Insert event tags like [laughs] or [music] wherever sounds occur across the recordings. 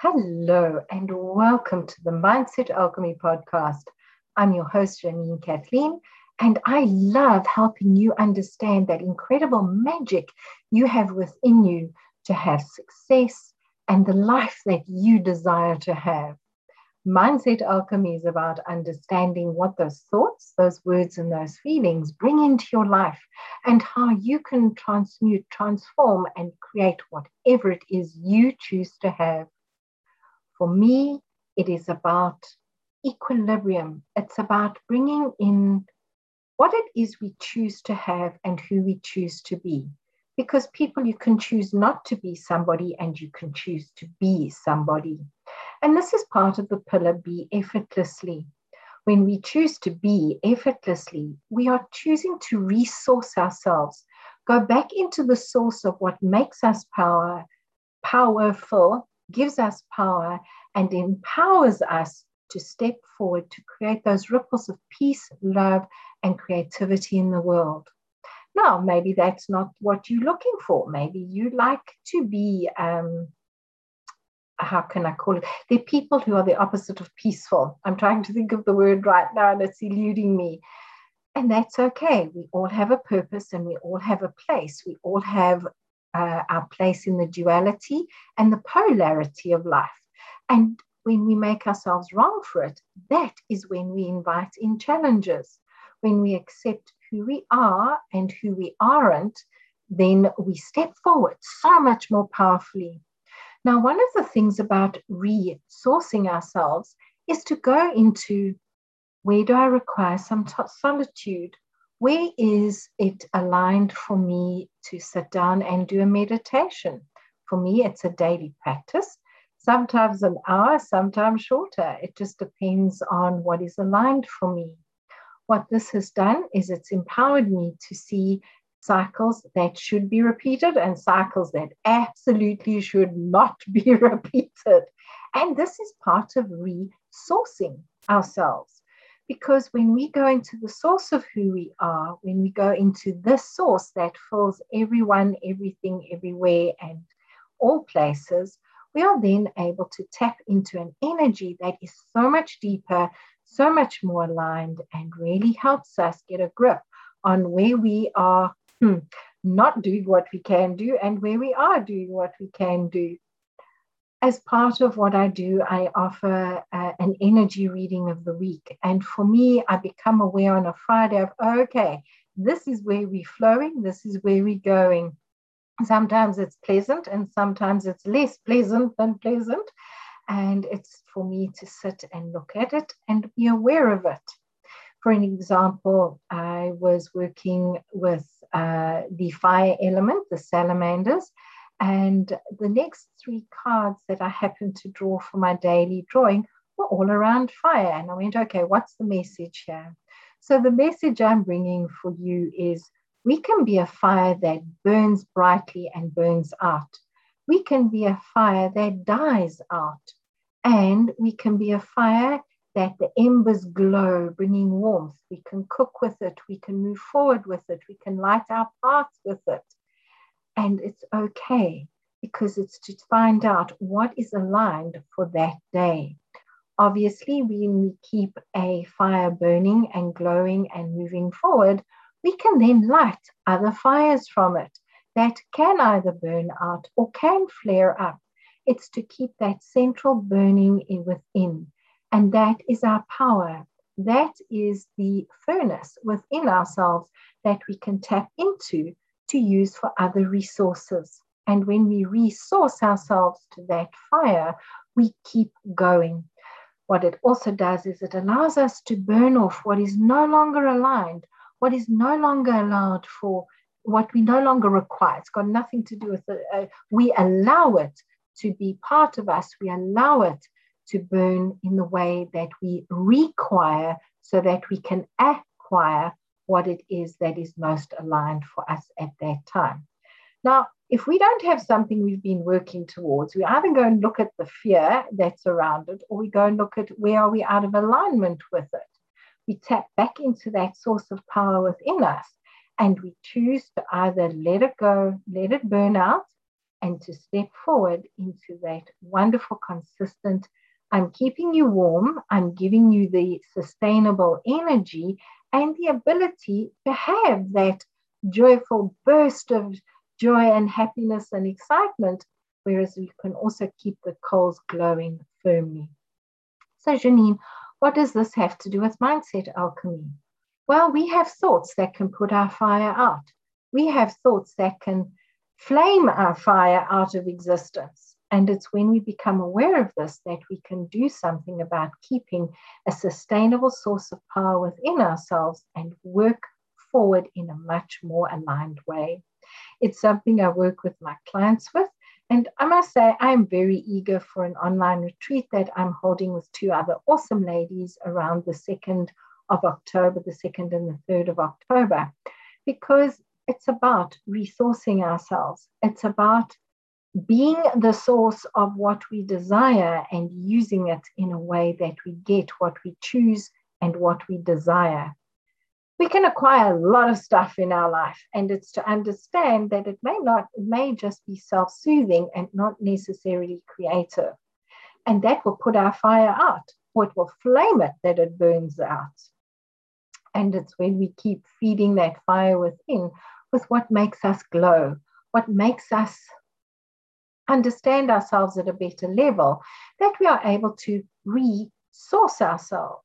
Hello, and welcome to the Mindset Alchemy podcast. I'm your host, Janine Kathleen, and I love helping you understand that incredible magic you have within you to have success and the life that you desire to have. Mindset alchemy is about understanding what those thoughts, those words, and those feelings bring into your life and how you can transmute, transform, and create whatever it is you choose to have. For me, it is about equilibrium. It's about bringing in what it is we choose to have and who we choose to be. Because people, you can choose not to be somebody and you can choose to be somebody. And this is part of the pillar be effortlessly. When we choose to be effortlessly, we are choosing to resource ourselves, go back into the source of what makes us power, powerful, gives us power, and empowers us to step forward to create those ripples of peace, love, and creativity in the world. Now, maybe that's not what you're looking for. Maybe you like to be, um, how can I call it? They're people who are the opposite of peaceful. I'm trying to think of the word right now and it's eluding me. And that's okay. We all have a purpose and we all have a place. We all have uh, our place in the duality and the polarity of life. And when we make ourselves wrong for it, that is when we invite in challenges. When we accept who we are and who we aren't, then we step forward so much more powerfully. Now, one of the things about resourcing ourselves is to go into where do I require some t- solitude? Where is it aligned for me to sit down and do a meditation? For me, it's a daily practice sometimes an hour, sometimes shorter. It just depends on what is aligned for me. What this has done is it's empowered me to see cycles that should be repeated and cycles that absolutely should not be [laughs] repeated. And this is part of resourcing ourselves. Because when we go into the source of who we are, when we go into this source that fills everyone, everything, everywhere, and all places, we are then able to tap into an energy that is so much deeper, so much more aligned, and really helps us get a grip on where we are hmm, not doing what we can do and where we are doing what we can do. As part of what I do, I offer uh, an energy reading of the week. And for me, I become aware on a Friday of, okay, this is where we're flowing, this is where we're going sometimes it's pleasant and sometimes it's less pleasant than pleasant. And it's for me to sit and look at it and be aware of it. For an example, I was working with uh, the fire element, the salamanders, and the next three cards that I happened to draw for my daily drawing were all around fire. And I went, okay, what's the message here? So the message I'm bringing for you is we can be a fire that burns brightly and burns out. We can be a fire that dies out. And we can be a fire that the embers glow, bringing warmth. We can cook with it. We can move forward with it. We can light our paths with it. And it's okay because it's to find out what is aligned for that day. Obviously, when we keep a fire burning and glowing and moving forward, we can then light other fires from it that can either burn out or can flare up. It's to keep that central burning in within. And that is our power. That is the furnace within ourselves that we can tap into to use for other resources. And when we resource ourselves to that fire, we keep going. What it also does is it allows us to burn off what is no longer aligned what is no longer allowed for what we no longer require. It's got nothing to do with it. Uh, we allow it to be part of us. We allow it to burn in the way that we require so that we can acquire what it is that is most aligned for us at that time. Now, if we don't have something we've been working towards, we either go and look at the fear that's around it, or we go and look at where are we out of alignment with it we tap back into that source of power within us and we choose to either let it go, let it burn out, and to step forward into that wonderful, consistent. I'm keeping you warm. I'm giving you the sustainable energy and the ability to have that joyful burst of joy and happiness and excitement, whereas you can also keep the coals glowing firmly. So, Janine, what does this have to do with mindset alchemy? Well, we have thoughts that can put our fire out. We have thoughts that can flame our fire out of existence. And it's when we become aware of this that we can do something about keeping a sustainable source of power within ourselves and work forward in a much more aligned way. It's something I work with my clients with. And I must say, I'm very eager for an online retreat that I'm holding with two other awesome ladies around the 2nd of October, the 2nd and the 3rd of October, because it's about resourcing ourselves. It's about being the source of what we desire and using it in a way that we get what we choose and what we desire. We can acquire a lot of stuff in our life, and it's to understand that it may not, it may just be self soothing and not necessarily creative. And that will put our fire out, or it will flame it that it burns out. And it's when we keep feeding that fire within with what makes us glow, what makes us understand ourselves at a better level, that we are able to resource ourselves.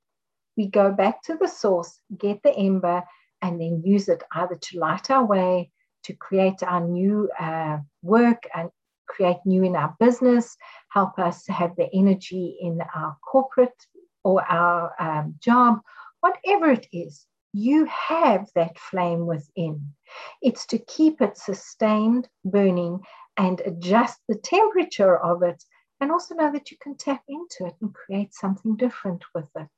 We go back to the source, get the ember, and then use it either to light our way, to create our new uh, work and create new in our business, help us have the energy in our corporate or our um, job, whatever it is you have that flame within. It's to keep it sustained, burning, and adjust the temperature of it, and also know that you can tap into it and create something different with it.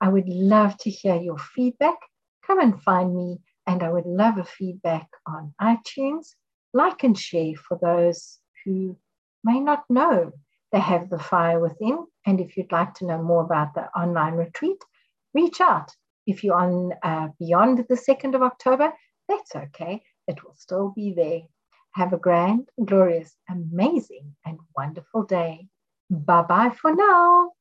I would love to hear your feedback. Come and find me, and I would love a feedback on iTunes. Like and share for those who may not know they have the fire within. And if you'd like to know more about the online retreat, reach out if you're on uh, beyond the 2nd of October, that's okay. It will still be there. Have a grand, glorious, amazing, and wonderful day. Bye bye for now.